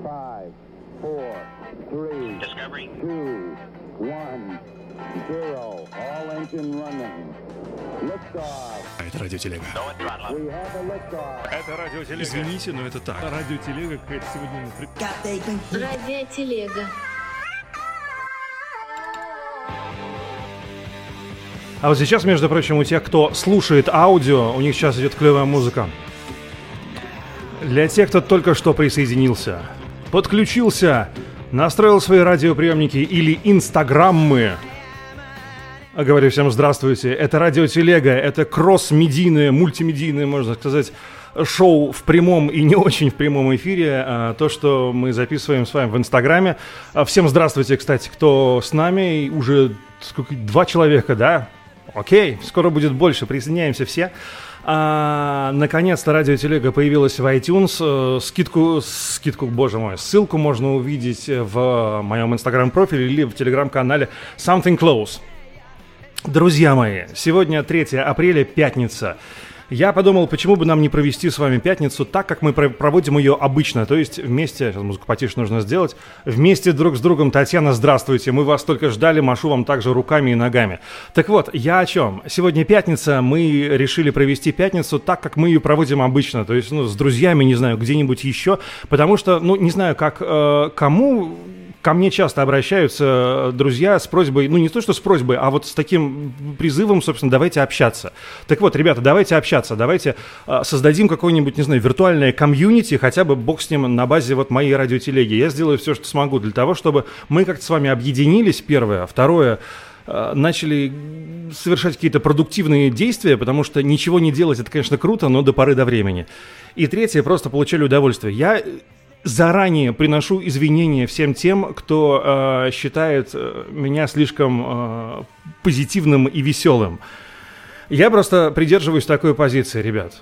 Five, four, three, two, one, zero. All engine running. Liftoff. А это радиотелега. We have a liftoff. Это радиотелега. Извините, но это так. Радиотелега какая-то сегодня... Радиотелега. А вот сейчас, между прочим, у тех, кто слушает аудио, у них сейчас идет клевая музыка. Для тех, кто только что присоединился, подключился, настроил свои радиоприемники или инстаграммы. А Говорю всем здравствуйте. Это радиотелега, это кросс-медийное, мультимедийное, можно сказать, шоу в прямом и не очень в прямом эфире. А, То, что мы записываем с вами в Инстаграме. А, Всем здравствуйте, кстати, кто с нами. Уже сколько, два человека, да? Окей, скоро будет больше. Присоединяемся все. А, наконец-то радиотелега появилась в iTunes. Э, Скидку, скидку, боже мой, ссылку можно увидеть в моем инстаграм-профиле или в телеграм-канале Something Close. Друзья мои, сегодня 3 апреля, пятница. Я подумал, почему бы нам не провести с вами пятницу так, как мы про- проводим ее обычно, то есть вместе, сейчас музыку потише нужно сделать, вместе друг с другом. Татьяна, здравствуйте, мы вас только ждали, машу вам также руками и ногами. Так вот, я о чем? Сегодня пятница, мы решили провести пятницу так, как мы ее проводим обычно, то есть ну, с друзьями, не знаю, где-нибудь еще, потому что, ну, не знаю, как э, кому ко мне часто обращаются э, друзья с просьбой, ну не то что с просьбой, а вот с таким призывом, собственно, давайте общаться. Так вот, ребята, давайте общаться, давайте э, создадим какое-нибудь, не знаю, виртуальное комьюнити, хотя бы бог с ним на базе вот моей радиотелеги. Я сделаю все, что смогу для того, чтобы мы как-то с вами объединились, первое, второе, э, начали совершать какие-то продуктивные действия, потому что ничего не делать это, конечно, круто, но до поры до времени. И третье, просто получали удовольствие. Я заранее приношу извинения всем тем, кто э, считает э, меня слишком э, позитивным и веселым. Я просто придерживаюсь такой позиции, ребят.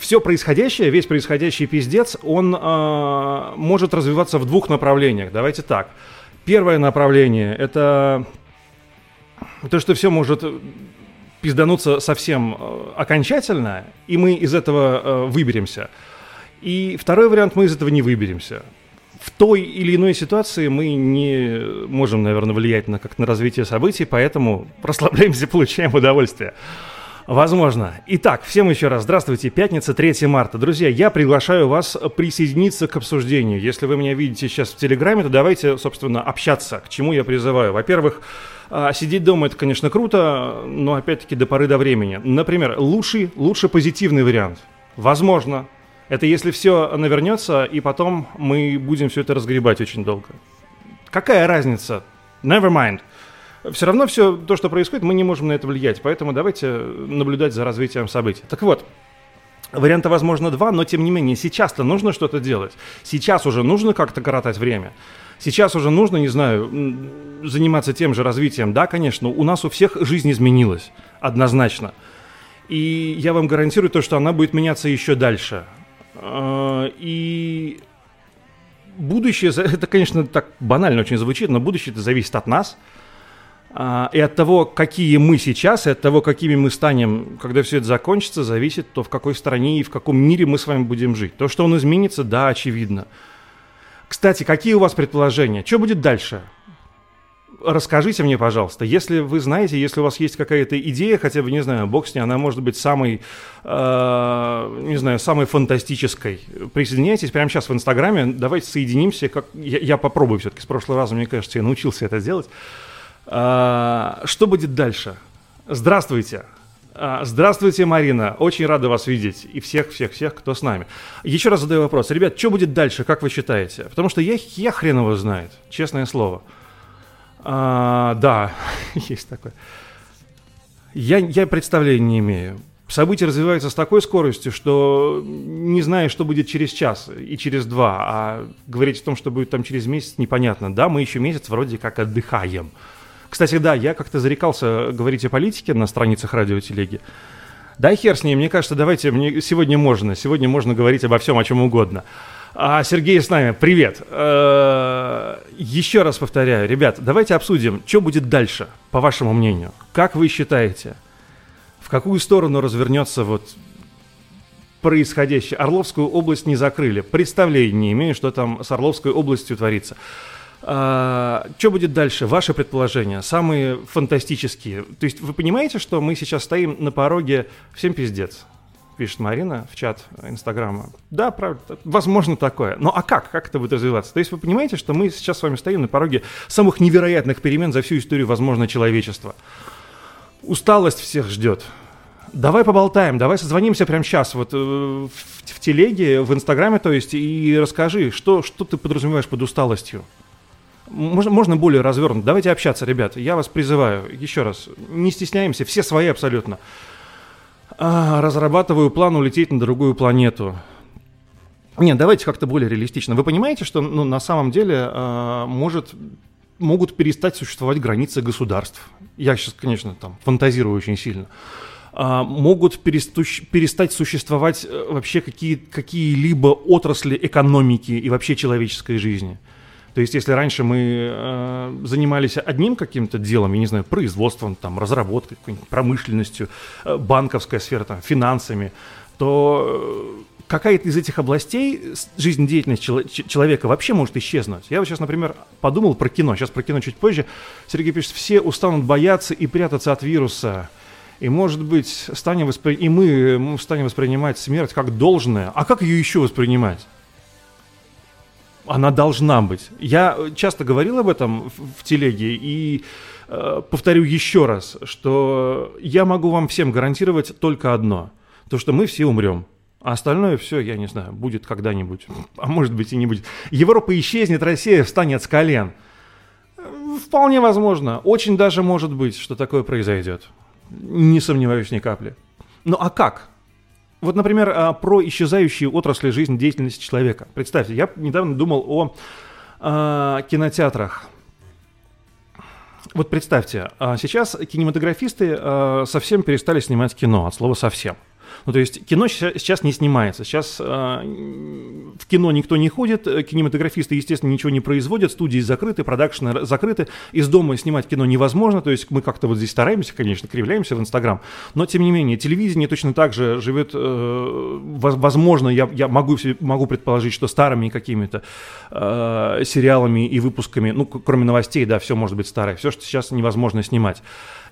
все происходящее, весь происходящий пиздец, он э, может развиваться в двух направлениях. Давайте так. Первое направление это то, что все может пиздануться совсем э, окончательно, и мы из этого э, выберемся. И второй вариант, мы из этого не выберемся. В той или иной ситуации мы не можем, наверное, влиять на, как на развитие событий, поэтому расслабляемся, получаем удовольствие. Возможно. Итак, всем еще раз здравствуйте. Пятница, 3 марта. Друзья, я приглашаю вас присоединиться к обсуждению. Если вы меня видите сейчас в Телеграме, то давайте, собственно, общаться. К чему я призываю? Во-первых, а, Сидеть дома это, конечно, круто, но опять-таки до поры до времени. Например, лучший, лучше позитивный вариант. Возможно. Это если все навернется, и потом мы будем все это разгребать очень долго. Какая разница? Never mind. Все равно все то, что происходит, мы не можем на это влиять, поэтому давайте наблюдать за развитием событий. Так вот, Варианта, возможно, два, но тем не менее, сейчас-то нужно что-то делать. Сейчас уже нужно как-то коротать время. Сейчас уже нужно, не знаю, заниматься тем же развитием. Да, конечно, у нас у всех жизнь изменилась, однозначно. И я вам гарантирую то, что она будет меняться еще дальше. Э, И будущее, это, конечно, так банально очень звучит, но будущее это зависит от нас. А, И от того, какие мы сейчас, и от того, какими мы станем, когда все это закончится, зависит то, в какой стране и в каком мире мы с вами будем жить. То, что он изменится, да, очевидно. Кстати, какие у вас предположения? Что будет дальше? Расскажите мне, пожалуйста, если вы знаете, если у вас есть какая-то идея, хотя бы, не знаю, бог с ней, она может быть самой, э, не знаю, самой фантастической. Присоединяйтесь прямо сейчас в Инстаграме, давайте соединимся. Как... Я, я попробую все-таки, с прошлого раза, мне кажется, я научился это делать. А, Что будет дальше? Здравствуйте. А, Здравствуйте, Марина. Очень рада вас видеть. И всех-всех-всех, кто с нами. Еще раз задаю вопрос. Ребят, что будет дальше, как вы считаете? Потому что я, я хрен его знает, честное слово. А, да, есть такое. Я, я представления не имею. События развиваются с такой скоростью, что не знаю, что будет через час и через два, а говорить о том, что будет там через месяц, непонятно. Да, мы еще месяц вроде как отдыхаем. Кстати, да, я как-то зарекался говорить о политике на страницах радиотелеги. Да хер с ней, мне кажется, давайте, мне сегодня можно, сегодня можно говорить обо всем, о чем угодно. А Сергей с нами, привет. Э, Еще раз повторяю, ребят, давайте обсудим, что будет дальше, по вашему мнению. Как вы считаете, в какую сторону развернется вот происходящее. Орловскую область не закрыли. Представления не имею, что там с Орловской областью творится. А, что будет дальше? Ваши предположения, самые фантастические. То есть вы понимаете, что мы сейчас стоим на пороге «всем пиздец», пишет Марина в чат Инстаграма. Да, правда, возможно такое. Но а как? Как это будет развиваться? То есть вы понимаете, что мы сейчас с вами стоим на пороге самых невероятных перемен за всю историю, возможно, человечества. Усталость всех ждет. Давай поболтаем, давай созвонимся прямо сейчас вот э, в, в телеге, в Инстаграме, то есть, и расскажи, что, что ты подразумеваешь под усталостью. Можно, можно более развернуто. Давайте общаться, ребята. Я вас призываю, еще раз, не стесняемся, все свои абсолютно. А, разрабатываю план улететь на другую планету. Нет, давайте как-то более реалистично. Вы понимаете, что ну, на самом деле а, может, могут перестать существовать границы государств? Я сейчас, конечно, там фантазирую очень сильно. А, могут перестуч, перестать существовать э, вообще какие, какие-либо отрасли экономики и вообще человеческой жизни. То есть, если раньше мы э, занимались одним каким-то делом, я не знаю, производством, там, разработкой, промышленностью, э, банковская сфера, там, финансами, то э, какая-то из этих областей жизнедеятельность чело- человека вообще может исчезнуть. Я вот сейчас, например, подумал про кино, сейчас про кино чуть позже. Сергей пишет, все устанут бояться и прятаться от вируса. И, может быть, станем воспри... и мы станем воспринимать смерть как должное. А как ее еще воспринимать? Она должна быть. Я часто говорил об этом в, в телеге и э, повторю еще раз, что я могу вам всем гарантировать только одно, то что мы все умрем. А остальное все, я не знаю, будет когда-нибудь. А может быть и не будет. Европа исчезнет, Россия встанет с колен. Вполне возможно. Очень даже может быть, что такое произойдет. Не сомневаюсь ни капли. Ну а как? Вот, например, а, про исчезающие отрасли жизнедеятельности человека. Представьте, я недавно думал о э, кинотеатрах. Вот представьте, а, сейчас кинематографисты совсем перестали снимать кино, от слова совсем. Ну, то есть кино сейчас не снимается. Сейчас э, в кино никто не ходит, кинематографисты, естественно, ничего не производят, студии закрыты, продакшены закрыты. Из дома снимать кино невозможно. То есть мы как-то вот здесь стараемся, конечно, кривляемся в Инстаграм. Но, тем не менее, телевидение точно так же живет, э, возможно, я, я могу, могу предположить, что старыми какими-то э, сериалами и выпусками, ну, кроме новостей, да, все может быть старое. Все, что сейчас невозможно снимать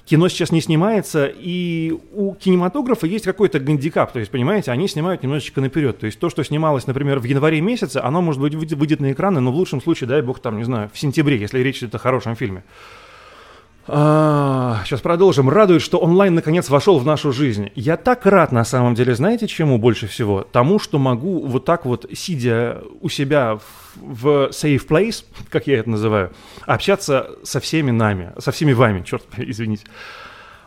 кино сейчас не снимается, и у кинематографа есть какой-то гандикап, то есть, понимаете, они снимают немножечко наперед, то есть то, что снималось, например, в январе месяце, оно, может быть, выйдет на экраны, но в лучшем случае, дай бог, там, не знаю, в сентябре, если речь идет о хорошем фильме. А, сейчас продолжим. Радует, что онлайн наконец вошел в нашу жизнь. Я так рад, на самом деле, знаете, чему больше всего? Тому, что могу вот так вот, сидя у себя в safe place, как я это называю, общаться со всеми нами, со всеми вами, черт, извините.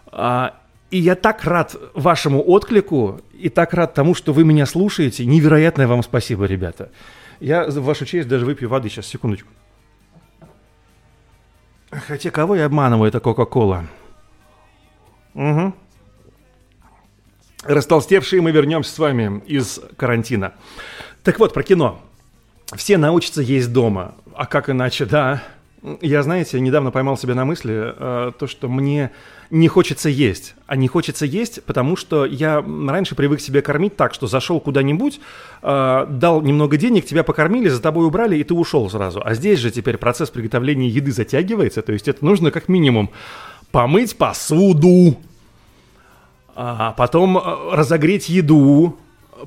А, и я так рад вашему отклику, и так рад тому, что вы меня слушаете. Невероятное вам спасибо, ребята. Я в вашу честь даже выпью воды сейчас, секундочку. Хотя кого я обманываю, это Кока-Кола. Угу. Растолстевшие мы вернемся с вами из карантина. Так вот, про кино. Все научатся есть дома. А как иначе, да? Я, знаете, недавно поймал себя на мысли, э, то, что мне не хочется есть. А не хочется есть, потому что я раньше привык себе кормить так, что зашел куда-нибудь, э, дал немного денег, тебя покормили, за тобой убрали, и ты ушел сразу. А здесь же теперь процесс приготовления еды затягивается, то есть это нужно как минимум помыть посуду, а потом э, разогреть еду,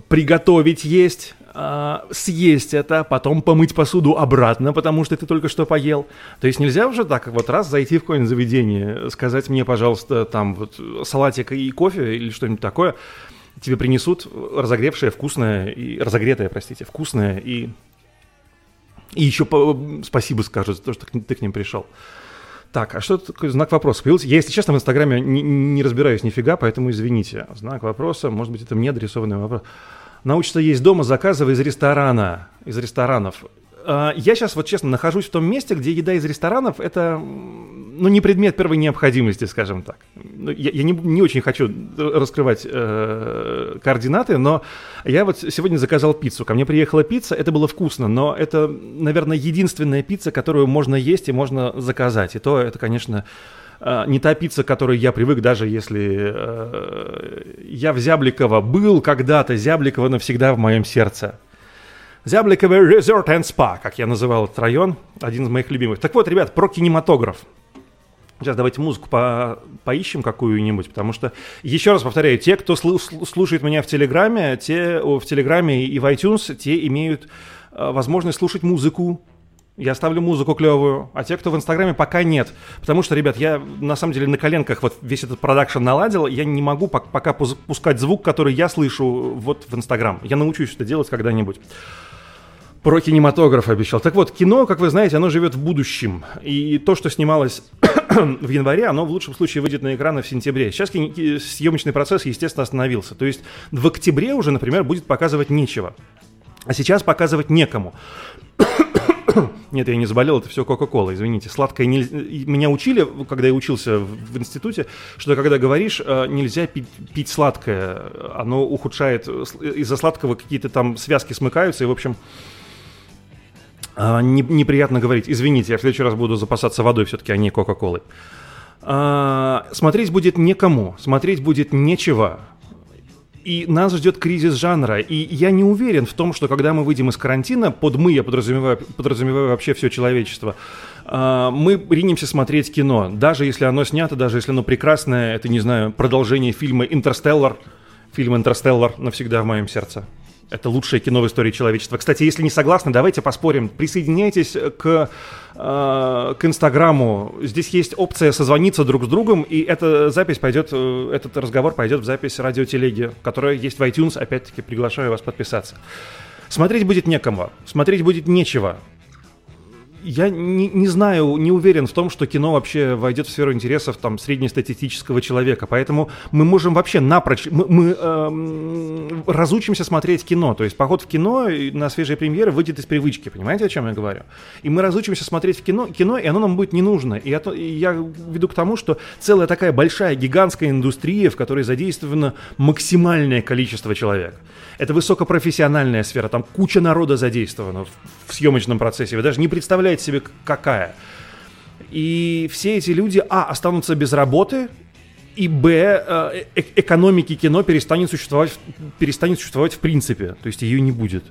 приготовить есть, а, съесть это, потом помыть посуду обратно, потому что ты только что поел. То есть нельзя уже так вот раз зайти в какое-нибудь заведение, сказать мне, пожалуйста, там вот салатик и кофе или что-нибудь такое, тебе принесут разогревшее, вкусное, и разогретое, простите, вкусное, и, и еще по, спасибо скажут за то, что ты к ним пришел. Так, а что такое знак вопроса появился? Я, если честно, в Инстаграме не, не разбираюсь нифига, поэтому извините. Знак вопроса, может быть, это мне адресованный вопрос научиться есть дома, заказывая из ресторана, из ресторанов. А, я сейчас, вот честно, нахожусь в том месте, где еда из ресторанов – это ну, не предмет первой необходимости, скажем так. Ну, я, я не, не очень хочу раскрывать э, координаты, но я вот сегодня заказал пиццу. Ко мне приехала пицца, это было вкусно, но это, наверное, единственная пицца, которую можно есть и можно заказать. И то это, конечно, не топиться, к которой я привык, даже если э, я в Зябликово был когда-то, Зябликово навсегда в моем сердце. Зябликово Resort and Spa, как я называл этот район, один из моих любимых. Так вот, ребят, про кинематограф. Сейчас давайте музыку по поищем какую-нибудь, потому что, еще раз повторяю, те, кто слушает меня в Телеграме, те в Телеграме и в iTunes, те имеют э, возможность слушать музыку. Я ставлю музыку клевую, а те, кто в Инстаграме, пока нет. Потому что, ребят, я на самом деле на коленках вот весь этот продакшн наладил, я не могу пока пускать звук, который я слышу вот в Инстаграм. Я научусь это делать когда-нибудь. Про кинематограф обещал. Так вот, кино, как вы знаете, оно живет в будущем. И то, что снималось в январе, оно в лучшем случае выйдет на экраны в сентябре. Сейчас съемочный процесс, естественно, остановился. То есть в октябре уже, например, будет показывать нечего. А сейчас показывать некому. Нет, я не заболел, это все Кока-Кола, извините. Сладкое нельзя. Меня учили, когда я учился в институте, что когда говоришь, э, нельзя пить, пить сладкое. Оно ухудшает, из-за сладкого какие-то там связки смыкаются, и, в общем, а, не, неприятно говорить. Извините, я в следующий раз буду запасаться водой все-таки, а не Кока-Колой. А, смотреть будет некому, смотреть будет нечего. И нас ждет кризис жанра. И я не уверен в том, что когда мы выйдем из карантина, под мы я подразумеваю, подразумеваю вообще все человечество, а, мы ринемся смотреть кино. Даже если оно снято, даже если оно прекрасное, это, не знаю, продолжение фильма «Интерстеллар». Фильм «Интерстеллар» навсегда в моем сердце. Это лучшее кино в истории человечества. Кстати, если не согласны, давайте поспорим. Присоединяйтесь к, э, к Инстаграму. Здесь есть опция созвониться друг с другом, и эта запись пойдет, э, этот разговор пойдет в запись радиотелеги, которая есть в iTunes. Опять-таки приглашаю вас подписаться. Смотреть будет некому, смотреть будет нечего я не, не знаю, не уверен в том, что кино вообще войдет в сферу интересов там среднестатистического человека, поэтому мы можем вообще напрочь, мы, мы эм, разучимся смотреть кино, то есть поход в кино на свежие премьеры выйдет из привычки, понимаете, о чем я говорю? И мы разучимся смотреть в кино, кино и оно нам будет не нужно. И, это, и я веду к тому, что целая такая большая гигантская индустрия, в которой задействовано максимальное количество человек. Это высокопрофессиональная сфера, там куча народа задействована в, в съемочном процессе. Вы даже не представляете себе, какая. И все эти люди, а, останутся без работы, и б, э, э экономики кино перестанет существовать, перестанет существовать в принципе, то есть ее не будет.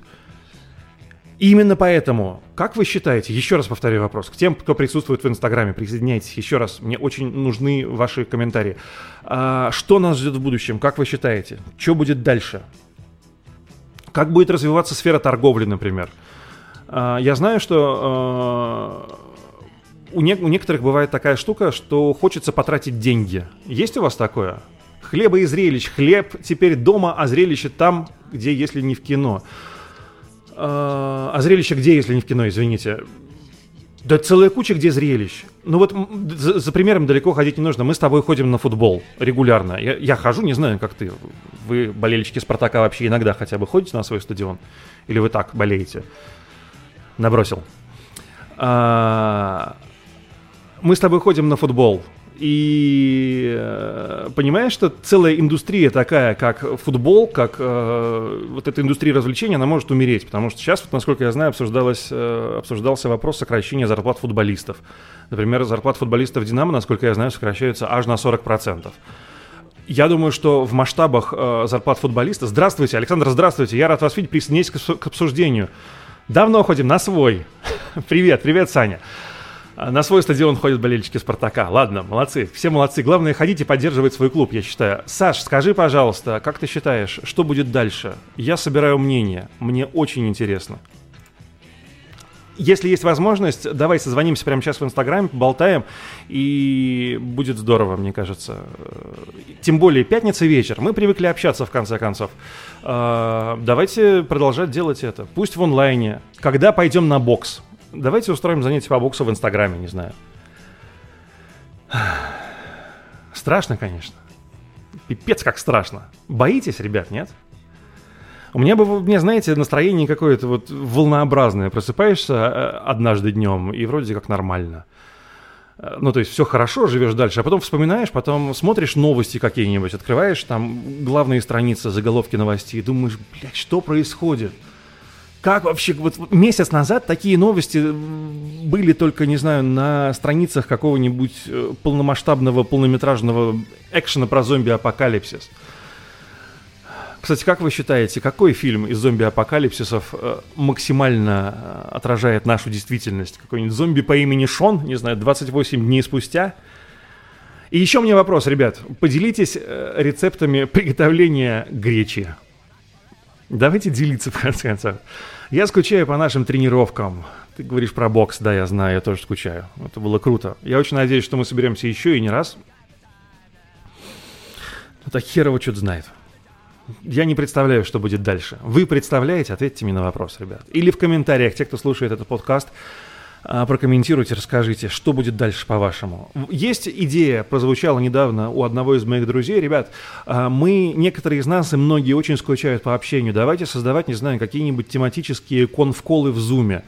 Именно поэтому, как вы считаете, еще раз повторяю вопрос, к тем, кто присутствует в Инстаграме, присоединяйтесь еще раз, мне очень нужны ваши комментарии. А, что нас ждет в будущем, как вы считаете? Что будет дальше? Как будет развиваться сфера торговли, например? А, я знаю, что а, у, не, у некоторых бывает такая штука, что хочется потратить деньги. Есть у вас такое? Хлеба и зрелищ. Хлеб теперь дома, а зрелище там, где, если не в кино. А, а зрелище где, если не в кино, извините? Да целая куча где зрелищ. Ну вот за, за примером далеко ходить не нужно. Мы с тобой ходим на футбол регулярно. Я, я хожу, не знаю, как ты. Вы, болельщики Спартака, вообще иногда хотя бы ходите на свой стадион? Или вы так болеете? Набросил. А, мы с тобой ходим на футбол. И э, понимаешь, что целая индустрия такая, как футбол, как э, вот эта индустрия развлечений, она может умереть. Потому что сейчас, вот, насколько я знаю, обсуждалось, э, обсуждался вопрос сокращения зарплат футболистов. Например, зарплат футболистов «Динамо», насколько я знаю, сокращаются аж на 40%. Я думаю, что в масштабах э, зарплат футболиста... Здравствуйте, Александр, здравствуйте. Я рад вас видеть. Присоединяйтесь к, к обсуждению. Давно ходим на свой. привет, привет, Саня. А, на свой стадион ходят болельщики Спартака. Ладно, молодцы. Все молодцы. Главное, ходить и поддерживать свой клуб, я считаю. Саш, скажи, пожалуйста, как ты считаешь, что будет дальше? Я собираю мнение. Мне очень интересно. Если есть возможность, давай созвонимся прямо сейчас в Инстаграме, болтаем, и будет здорово, мне кажется. Тем более пятница вечер, мы привыкли общаться в конце концов. А, давайте продолжать делать это. Пусть в онлайне. Когда пойдем на бокс? Давайте устроим занятие по боксу в Инстаграме, не знаю. Страшно, конечно. Пипец как страшно. Боитесь, ребят, нет? У меня бы, мне, знаете, настроение какое-то вот волнообразное. Просыпаешься э, однажды днем, и вроде как нормально. Э, ну, то есть все хорошо, живешь дальше, а потом вспоминаешь, потом смотришь новости какие-нибудь, открываешь там главные страницы, заголовки новостей, и думаешь, блядь, что происходит? Как вообще, вот месяц назад такие новости были только, не знаю, на страницах какого-нибудь э, полномасштабного, полнометражного экшена про зомби-апокалипсис. Кстати, как вы считаете, какой фильм из зомби-апокалипсисов э, максимально э, отражает нашу действительность? Какой-нибудь зомби по имени Шон, не знаю, 28 дней спустя? И еще мне вопрос, ребят. Поделитесь рецептами приготовления гречи. Давайте делиться, в конце концов. Я скучаю по нашим тренировкам. Ты говоришь про бокс, да, я знаю, я тоже скучаю. Это было круто. Я очень надеюсь, что мы соберемся еще и не раз. Ну так херово что-то знает. Я не представляю, что будет дальше. Вы представляете? Ответьте мне на вопрос, ребят. Или в комментариях, те, кто слушает этот подкаст, прокомментируйте, расскажите, что будет дальше по-вашему. Есть идея, прозвучала недавно у одного из моих друзей, ребят, а, мы, некоторые из нас и многие очень скучают по общению, давайте создавать, не знаю, какие-нибудь тематические конфколы в зуме.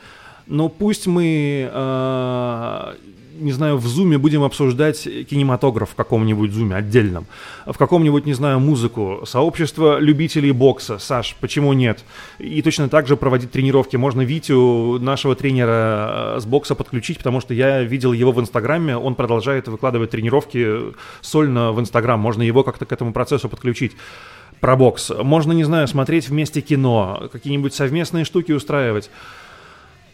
Но пусть мы э, не знаю, в зуме будем обсуждать кинематограф в каком-нибудь зуме отдельном, в каком-нибудь, не знаю, музыку, сообщество любителей бокса, Саш, почему нет? И точно так же проводить тренировки. Можно Витю, нашего тренера э, с бокса, подключить, потому что я видел его в Инстаграме, он продолжает выкладывать тренировки сольно в Инстаграм, можно его как-то к этому процессу подключить про бокс. Можно, не знаю, смотреть вместе кино, какие-нибудь совместные штуки устраивать.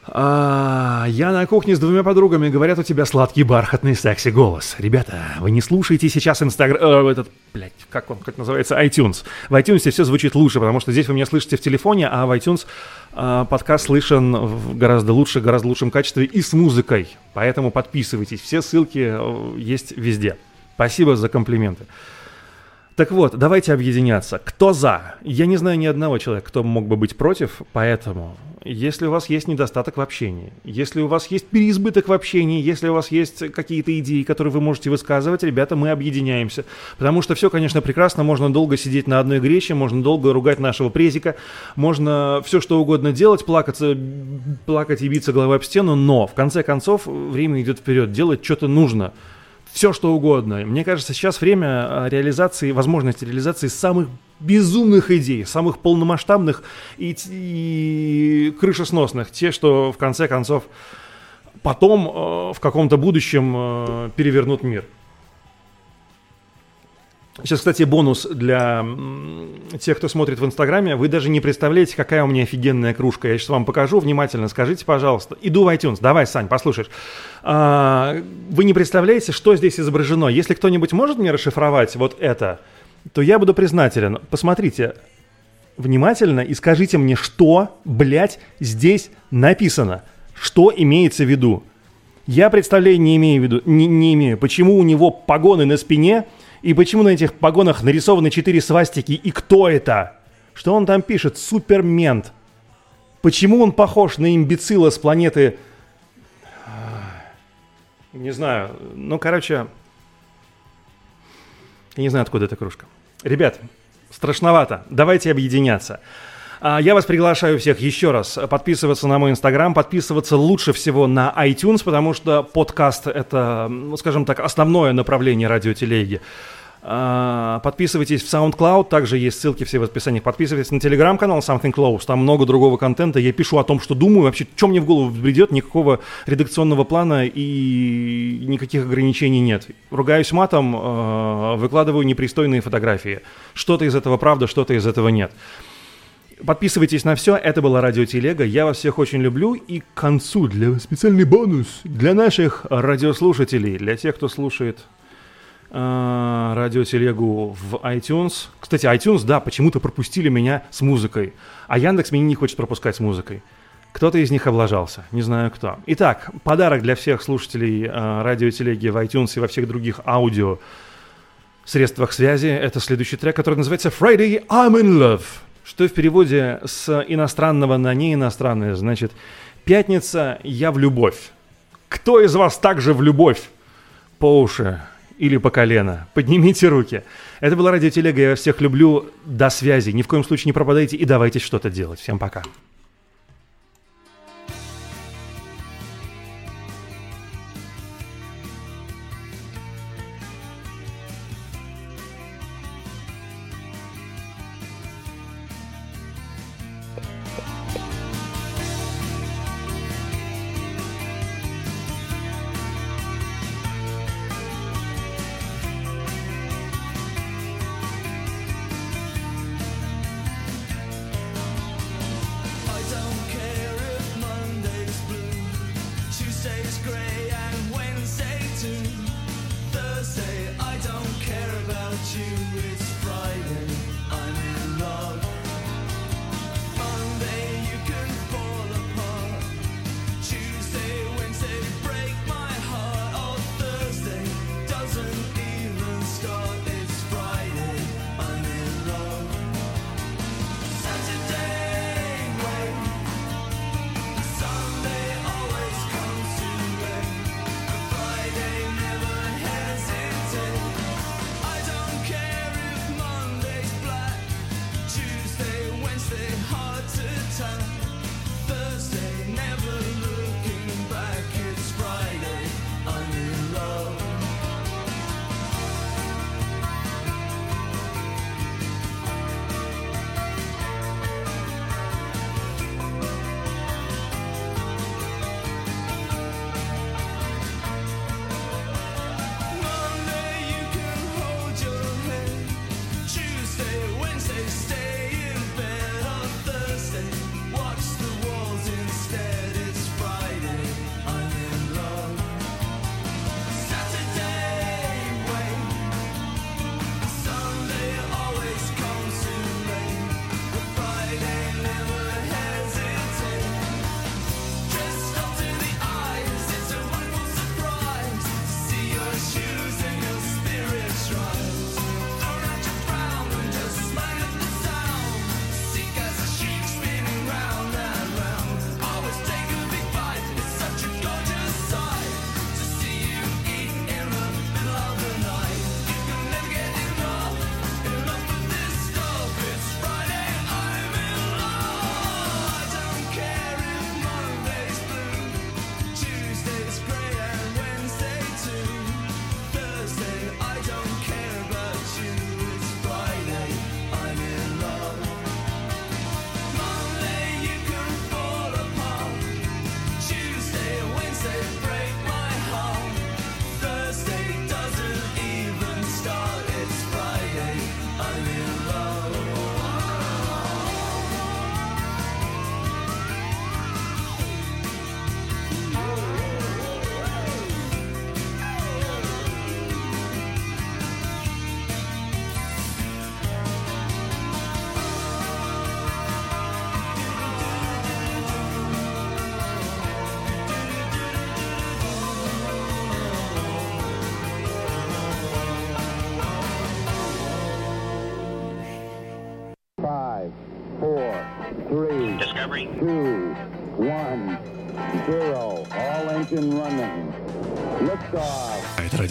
А, я на кухне с двумя подругами, говорят, у тебя сладкий, бархатный, секси голос. Ребята, вы не слушаете сейчас Инстаграм... Э, этот, блядь, как он, как называется, iTunes. В iTunes все звучит лучше, потому что здесь вы меня слышите в телефоне, а в iTunes э, подкаст слышен в гораздо лучше, гораздо лучшем качестве и с музыкой. Поэтому подписывайтесь, все ссылки э, есть везде. Спасибо за комплименты. Так вот, давайте объединяться. Кто за? Я не знаю ни одного человека, кто мог бы быть против, поэтому если у вас есть недостаток в общении, если у вас есть переизбыток в общении, если у вас есть какие-то идеи, которые вы можете высказывать, ребята, мы объединяемся. Потому что все, конечно, прекрасно, можно долго сидеть на одной грече, можно долго ругать нашего презика, можно все что угодно делать, плакаться, плакать и биться головой об стену, но в конце концов время идет вперед, делать что-то нужно все что угодно. Мне кажется, сейчас время а, реализации, возможности реализации самых безумных идей, самых полномасштабных и, и крышесносных. Те, что в конце концов потом э, в каком-то будущем э, перевернут мир. Сейчас, кстати, бонус для тех, кто смотрит в Инстаграме. Вы даже не представляете, какая у меня офигенная кружка. Я сейчас вам покажу внимательно. Скажите, пожалуйста. Иду в iTunes. Давай, Сань, послушаешь. А, вы не представляете, что здесь изображено. Если кто-нибудь может мне расшифровать вот это, то я буду признателен. Посмотрите внимательно и скажите мне, что, блядь, здесь написано. Что имеется в виду. Я представления не имею в виду, не, не имею. Почему у него погоны на спине – и почему на этих погонах нарисованы четыре свастики? И кто это? Что он там пишет? Супермент. Почему он похож на имбецила с планеты... Не знаю. Ну, короче... Я не знаю, откуда эта кружка. Ребят, страшновато. Давайте объединяться. А, я вас приглашаю всех еще раз подписываться на мой инстаграм, подписываться лучше всего на iTunes, потому что подкаст — это, ну, скажем так, основное направление радиотелеги. А, подписывайтесь в SoundCloud, также есть ссылки все в описании. Подписывайтесь на телеграм-канал Something Close, там много другого контента. Я пишу о том, что думаю, вообще, что мне в голову бредет, никакого редакционного плана и никаких ограничений нет. Ругаюсь матом, а, выкладываю непристойные фотографии. Что-то из этого правда, что-то из этого нет. Подписывайтесь на все. Это была Радио Телега. Я вас всех очень люблю. И к концу для специальный бонус для наших радиослушателей, для тех, кто слушает э, Радио Телегу в iTunes. Кстати, iTunes, да, почему-то пропустили меня с музыкой. А Яндекс меня не хочет пропускать с музыкой. Кто-то из них облажался, не знаю кто. Итак, подарок для всех слушателей э, радио телеги в iTunes и во всех других аудио средствах связи. Это следующий трек, который называется Friday I'm in Love что в переводе с иностранного на неиностранное значит «Пятница, я в любовь». Кто из вас также в любовь? По уши или по колено? Поднимите руки. Это была радиотелега, я всех люблю. До связи. Ни в коем случае не пропадайте и давайте что-то делать. Всем пока.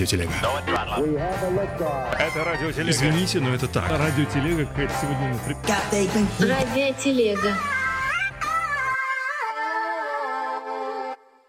Радиотелега. Это радиотелега. Извините, но это так. Радиотелега какая-то сегодня... Радиотелега.